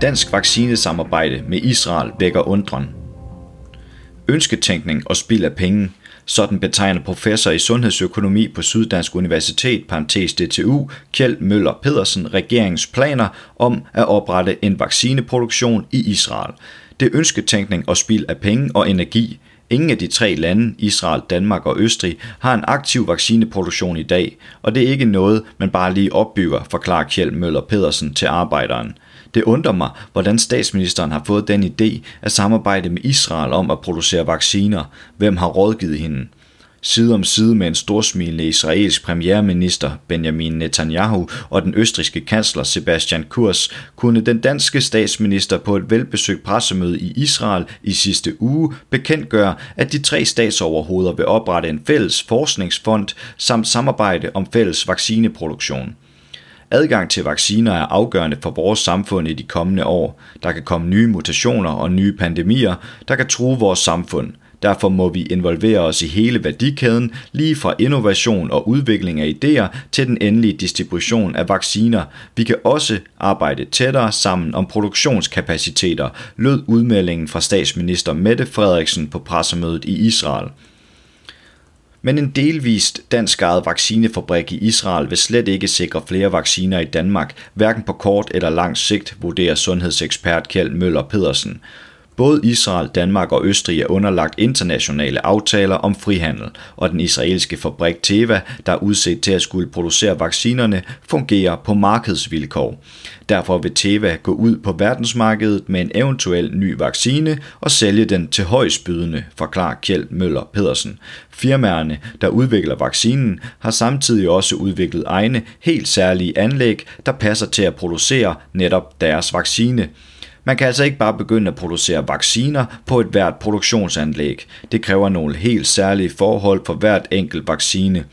Dansk vaccinesamarbejde med Israel vækker undren. Ønsketænkning og spild af penge. Sådan betegner professor i sundhedsøkonomi på Syddansk Universitet, parentes DTU, Kjeld Møller Pedersen, regeringsplaner om at oprette en vaccineproduktion i Israel. Det er ønsketænkning og spild af penge og energi. Ingen af de tre lande, Israel, Danmark og Østrig, har en aktiv vaccineproduktion i dag, og det er ikke noget, man bare lige opbygger, forklarer Kjeld Møller Pedersen til arbejderen. Det undrer mig, hvordan statsministeren har fået den idé at samarbejde med Israel om at producere vacciner. Hvem har rådgivet hende? Side om side med en storsmilende israelsk premierminister Benjamin Netanyahu og den østriske kansler Sebastian Kurz kunne den danske statsminister på et velbesøgt pressemøde i Israel i sidste uge bekendtgøre, at de tre statsoverhoveder vil oprette en fælles forskningsfond samt samarbejde om fælles vaccineproduktion. Adgang til vacciner er afgørende for vores samfund i de kommende år. Der kan komme nye mutationer og nye pandemier, der kan true vores samfund. Derfor må vi involvere os i hele værdikæden, lige fra innovation og udvikling af idéer til den endelige distribution af vacciner. Vi kan også arbejde tættere sammen om produktionskapaciteter, lød udmeldingen fra statsminister Mette Frederiksen på pressemødet i Israel. Men en delvist dansk ejet vaccinefabrik i Israel vil slet ikke sikre flere vacciner i Danmark, hverken på kort eller lang sigt, vurderer sundhedsekspert Kjeld Møller Pedersen. Både Israel, Danmark og Østrig er underlagt internationale aftaler om frihandel, og den israelske fabrik Teva, der er udset til at skulle producere vaccinerne, fungerer på markedsvilkår. Derfor vil Teva gå ud på verdensmarkedet med en eventuel ny vaccine og sælge den til højstbydende, forklarer Kjeld Møller Pedersen. Firmaerne, der udvikler vaccinen, har samtidig også udviklet egne helt særlige anlæg, der passer til at producere netop deres vaccine. Man kan altså ikke bare begynde at producere vacciner på et hvert produktionsanlæg. Det kræver nogle helt særlige forhold for hvert enkelt vaccine.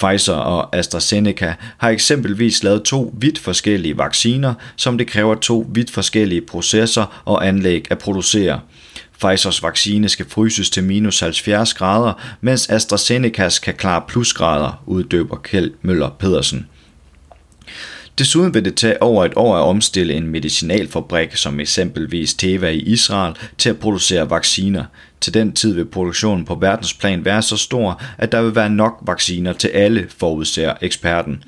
Pfizer og AstraZeneca har eksempelvis lavet to vidt forskellige vacciner, som det kræver to vidt forskellige processer og anlæg at producere. Pfizers vaccine skal fryses til minus 70 grader, mens AstraZenecas kan klare plusgrader, uddøber Kjeld Møller Pedersen. Desuden vil det tage over et år at omstille en medicinalfabrik som eksempelvis Teva i Israel til at producere vacciner. Til den tid vil produktionen på verdensplan være så stor, at der vil være nok vacciner til alle, forudser eksperten.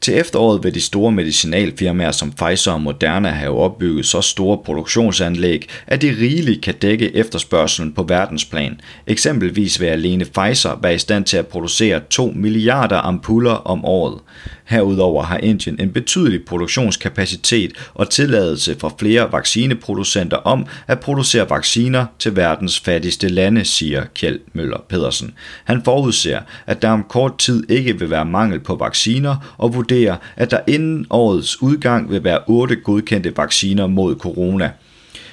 Til efteråret vil de store medicinalfirmaer som Pfizer og Moderna have opbygget så store produktionsanlæg, at de rigeligt kan dække efterspørgselen på verdensplan. Eksempelvis vil alene Pfizer være i stand til at producere 2 milliarder ampuller om året. Herudover har Indien en betydelig produktionskapacitet og tilladelse fra flere vaccineproducenter om at producere vacciner til verdens fattigste lande, siger Kjeld Møller Pedersen. Han forudser, at der om kort tid ikke vil være mangel på vacciner og vurderer, at der inden årets udgang vil være otte godkendte vacciner mod corona.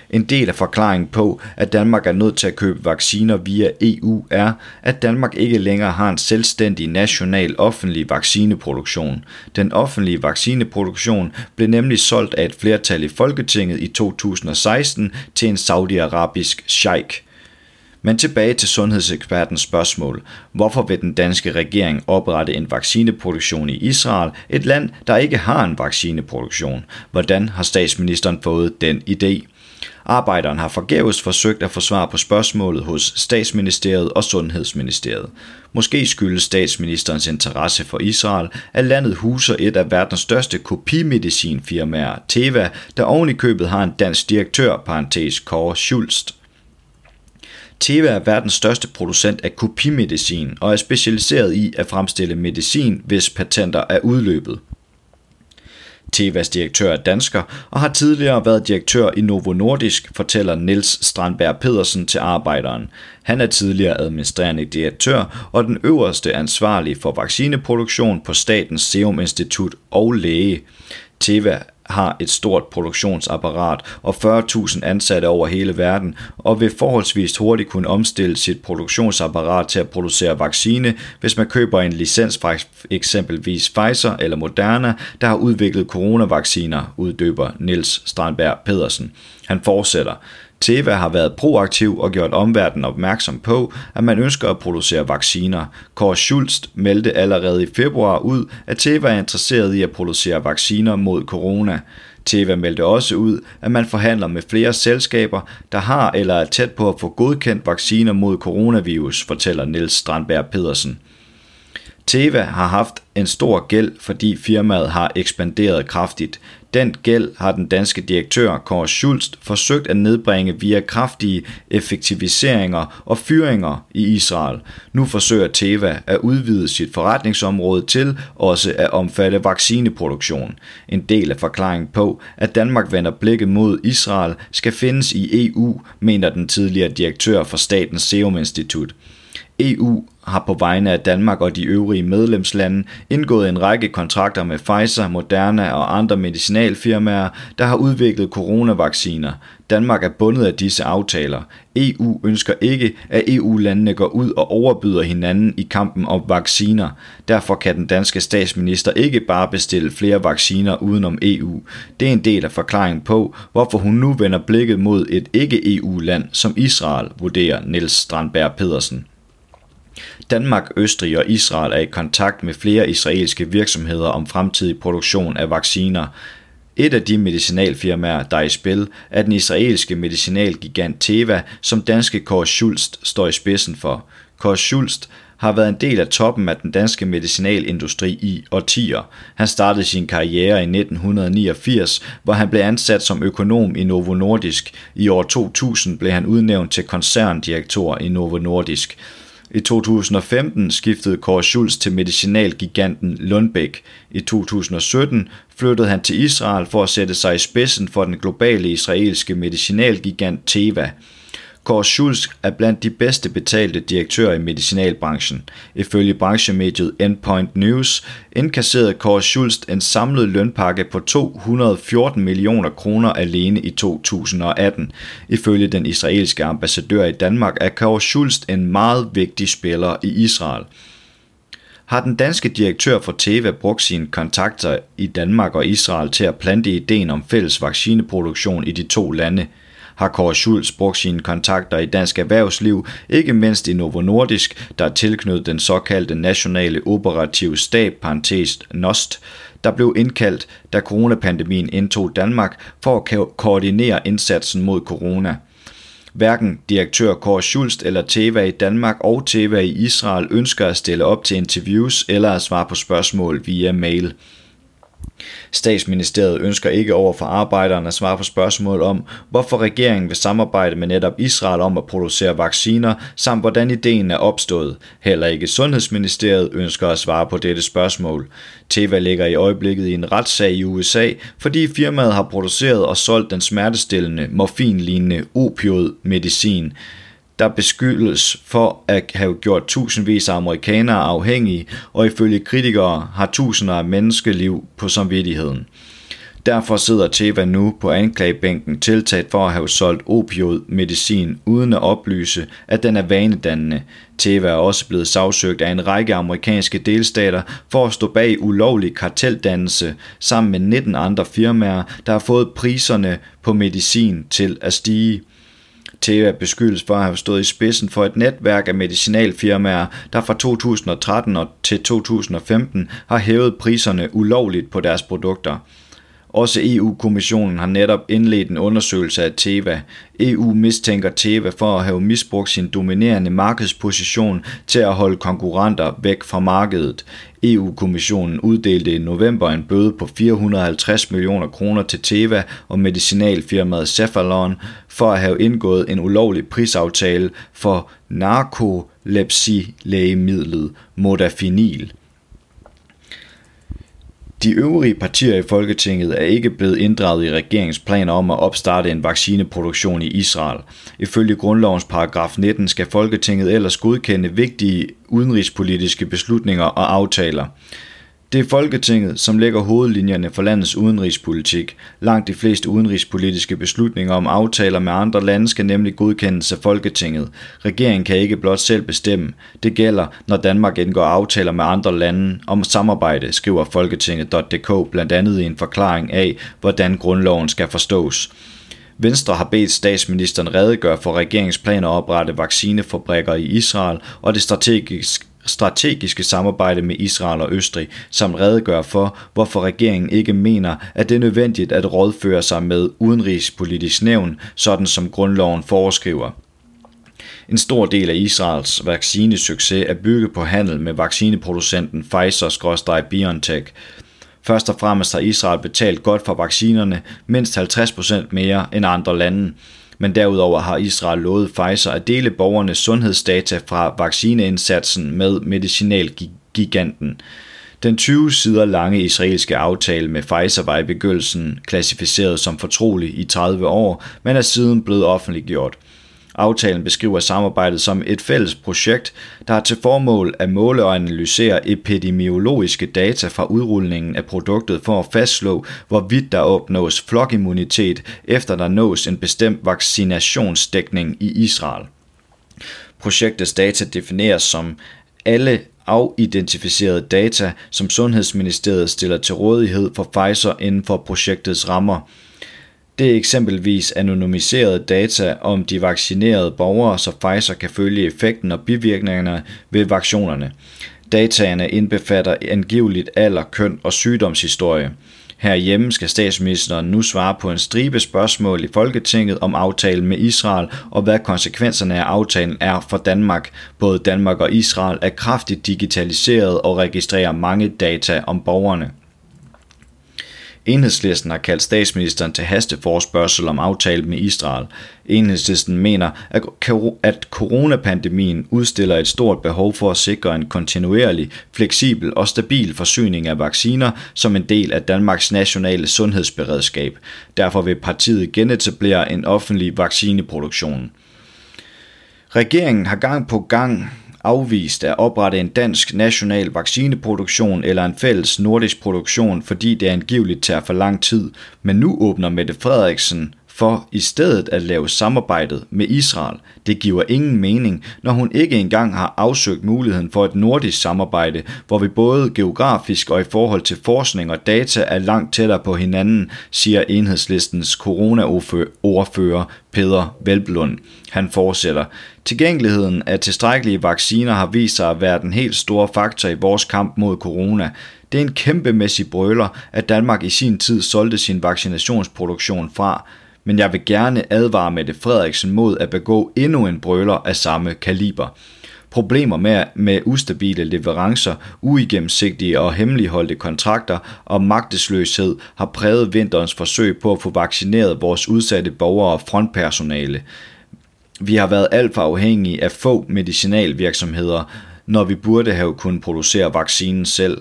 En del af forklaringen på, at Danmark er nødt til at købe vacciner via EU, er, at Danmark ikke længere har en selvstændig national offentlig vaccineproduktion. Den offentlige vaccineproduktion blev nemlig solgt af et flertal i Folketinget i 2016 til en saudiarabisk sheik. Men tilbage til sundhedsekspertens spørgsmål. Hvorfor vil den danske regering oprette en vaccineproduktion i Israel, et land, der ikke har en vaccineproduktion? Hvordan har statsministeren fået den idé? Arbejderen har forgæves forsøgt at få svar på spørgsmålet hos statsministeriet og sundhedsministeriet. Måske skyldes statsministerens interesse for Israel, at landet huser et af verdens største kopimedicinfirmaer, Teva, der oven i købet har en dansk direktør, parentes Kåre Schulst. Teva er verdens største producent af kopimedicin og er specialiseret i at fremstille medicin, hvis patenter er udløbet. Tevas direktør er dansker og har tidligere været direktør i Novo Nordisk, fortæller Niels Strandberg Pedersen til arbejderen. Han er tidligere administrerende direktør og den øverste ansvarlige for vaccineproduktion på Statens Serum Institut og læge. Teva har et stort produktionsapparat og 40.000 ansatte over hele verden, og vil forholdsvis hurtigt kunne omstille sit produktionsapparat til at producere vaccine, hvis man køber en licens fra eksempelvis Pfizer eller Moderna, der har udviklet coronavacciner, uddøber Niels Strandberg Pedersen. Han fortsætter. Teva har været proaktiv og gjort omverdenen opmærksom på, at man ønsker at producere vacciner. Kåre Schulz meldte allerede i februar ud, at Teva er interesseret i at producere vacciner mod corona. Teva meldte også ud, at man forhandler med flere selskaber, der har eller er tæt på at få godkendt vacciner mod coronavirus, fortæller Niels Strandberg Pedersen. Teva har haft en stor gæld, fordi firmaet har ekspanderet kraftigt. Den gæld har den danske direktør Kåre Schulz forsøgt at nedbringe via kraftige effektiviseringer og fyringer i Israel. Nu forsøger Teva at udvide sit forretningsområde til også at omfatte vaccineproduktion. En del af forklaringen på, at Danmark vender blikket mod Israel, skal findes i EU, mener den tidligere direktør for Statens Serum Institut. EU har på vegne af Danmark og de øvrige medlemslande indgået en række kontrakter med Pfizer, Moderna og andre medicinalfirmaer, der har udviklet coronavacciner. Danmark er bundet af disse aftaler. EU ønsker ikke, at EU-landene går ud og overbyder hinanden i kampen om vacciner. Derfor kan den danske statsminister ikke bare bestille flere vacciner udenom EU. Det er en del af forklaringen på, hvorfor hun nu vender blikket mod et ikke-EU-land som Israel, vurderer Niels Strandberg Pedersen. Danmark, Østrig og Israel er i kontakt med flere israelske virksomheder om fremtidig produktion af vacciner. Et af de medicinalfirmaer, der er i spil, er den israelske medicinalgigant Teva, som danske Kåre Schulz står i spidsen for. Kåre Schulz har været en del af toppen af den danske medicinalindustri i årtier. Han startede sin karriere i 1989, hvor han blev ansat som økonom i Novo Nordisk. I år 2000 blev han udnævnt til koncerndirektør i Novo Nordisk. I 2015 skiftede Kåre Schulz til medicinalgiganten Lundbeck. I 2017 flyttede han til Israel for at sætte sig i spidsen for den globale israelske medicinalgigant Teva. Kåre Schulz er blandt de bedste betalte direktører i medicinalbranchen. Ifølge branchemediet Endpoint News indkasserede Kåre Schulz en samlet lønpakke på 214 millioner kroner alene i 2018. Ifølge den israelske ambassadør i Danmark er Kåre Schulz en meget vigtig spiller i Israel har den danske direktør for Teva brugt sine kontakter i Danmark og Israel til at plante ideen om fælles vaccineproduktion i de to lande – har Kåre Schulz brugt sine kontakter i dansk erhvervsliv, ikke mindst i Novo Nordisk, der er tilknyttet den såkaldte nationale operative stab, parentes NOST, der blev indkaldt, da coronapandemien indtog Danmark for at koordinere indsatsen mod corona. Hverken direktør Kåre Schulst eller Teva i Danmark og Teva i Israel ønsker at stille op til interviews eller at svare på spørgsmål via mail. Statsministeriet ønsker ikke over for arbejderne at svare på spørgsmål om, hvorfor regeringen vil samarbejde med netop Israel om at producere vacciner, samt hvordan ideen er opstået. Heller ikke Sundhedsministeriet ønsker at svare på dette spørgsmål. Teva ligger i øjeblikket i en retssag i USA, fordi firmaet har produceret og solgt den smertestillende, morfinlignende opioid-medicin der beskyldes for at have gjort tusindvis af amerikanere afhængige, og ifølge kritikere har tusinder af menneskeliv på samvittigheden. Derfor sidder Teva nu på anklagebænken tiltalt for at have solgt opioid-medicin uden at oplyse, at den er vanedannende. Teva er også blevet sagsøgt af en række amerikanske delstater for at stå bag ulovlig karteldannelse sammen med 19 andre firmaer, der har fået priserne på medicin til at stige. Teva beskyldes for at have stået i spidsen for et netværk af medicinalfirmaer, der fra 2013 til 2015 har hævet priserne ulovligt på deres produkter. Også EU-kommissionen har netop indledt en undersøgelse af Teva. EU mistænker Teva for at have misbrugt sin dominerende markedsposition til at holde konkurrenter væk fra markedet. EU-kommissionen uddelte i november en bøde på 450 millioner kroner til Teva og medicinalfirmaet Cephalon for at have indgået en ulovlig prisaftale for narkolepsi-lægemidlet modafinil. De øvrige partier i Folketinget er ikke blevet inddraget i regeringens planer om at opstarte en vaccineproduktion i Israel. Ifølge grundlovens paragraf 19 skal Folketinget ellers godkende vigtige udenrigspolitiske beslutninger og aftaler. Det er Folketinget, som lægger hovedlinjerne for landets udenrigspolitik. Langt de fleste udenrigspolitiske beslutninger om aftaler med andre lande skal nemlig godkendes af Folketinget. Regeringen kan ikke blot selv bestemme. Det gælder, når Danmark indgår aftaler med andre lande om samarbejde, skriver Folketinget.dk blandt andet i en forklaring af, hvordan grundloven skal forstås. Venstre har bedt statsministeren redegøre for regeringsplaner at oprette vaccinefabrikker i Israel og det strategisk strategiske samarbejde med Israel og Østrig, samt redegøre for, hvorfor regeringen ikke mener, at det er nødvendigt at rådføre sig med udenrigspolitisk nævn, sådan som grundloven foreskriver. En stor del af Israels vaccinesucces er bygget på handel med vaccineproducenten Pfizer-BioNTech. Først og fremmest har Israel betalt godt for vaccinerne, mindst 50% mere end andre lande. Men derudover har Israel lovet Pfizer at dele borgernes sundhedsdata fra vaccineindsatsen med medicinalgiganten. Den 20 sider lange israelske aftale med Pfizer var i begyndelsen klassificeret som fortrolig i 30 år, men er siden blevet offentliggjort. Aftalen beskriver samarbejdet som et fælles projekt, der har til formål at måle og analysere epidemiologiske data fra udrulningen af produktet for at fastslå, hvorvidt der opnås flokimmunitet, efter der nås en bestemt vaccinationsdækning i Israel. Projektets data defineres som alle afidentificerede data, som Sundhedsministeriet stiller til rådighed for Pfizer inden for projektets rammer – det er eksempelvis anonymiserede data om de vaccinerede borgere, så Pfizer kan følge effekten og bivirkningerne ved vaccinationerne. Dataene indbefatter angiveligt alder, køn og sygdomshistorie. Herhjemme skal statsministeren nu svare på en stribe spørgsmål i Folketinget om aftalen med Israel og hvad konsekvenserne af aftalen er for Danmark. Både Danmark og Israel er kraftigt digitaliseret og registrerer mange data om borgerne. Enhedslisten har kaldt statsministeren til hasteforspørgsel om aftale med Israel. Enhedslisten mener, at coronapandemien udstiller et stort behov for at sikre en kontinuerlig, fleksibel og stabil forsyning af vacciner som en del af Danmarks nationale sundhedsberedskab. Derfor vil partiet genetablere en offentlig vaccineproduktion. Regeringen har gang på gang afvist at oprette en dansk national vaccineproduktion eller en fælles nordisk produktion, fordi det angiveligt tager for lang tid. Men nu åbner Mette Frederiksen for i stedet at lave samarbejdet med Israel. Det giver ingen mening, når hun ikke engang har afsøgt muligheden for et nordisk samarbejde, hvor vi både geografisk og i forhold til forskning og data er langt tættere på hinanden, siger enhedslistens corona-ordfører Peder Velblund. Han fortsætter. Tilgængeligheden af tilstrækkelige vacciner har vist sig at være den helt store faktor i vores kamp mod corona. Det er en kæmpemæssig brøler, at Danmark i sin tid solgte sin vaccinationsproduktion fra men jeg vil gerne advare Mette Frederiksen mod at begå endnu en brøler af samme kaliber. Problemer med, med ustabile leverancer, uigennemsigtige og hemmeligholdte kontrakter og magtesløshed har præget vinterens forsøg på at få vaccineret vores udsatte borgere og frontpersonale. Vi har været alt for afhængige af få medicinalvirksomheder, når vi burde have kunnet producere vaccinen selv.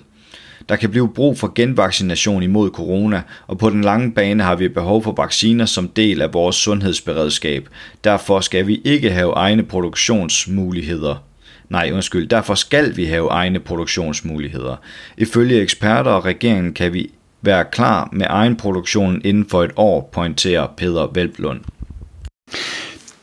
Der kan blive brug for genvaccination imod corona, og på den lange bane har vi behov for vacciner som del af vores sundhedsberedskab. Derfor skal vi ikke have egne produktionsmuligheder. Nej, undskyld, derfor skal vi have egne produktionsmuligheder. Ifølge eksperter og regeringen kan vi være klar med egen produktion inden for et år, pointerer Peter Velblund.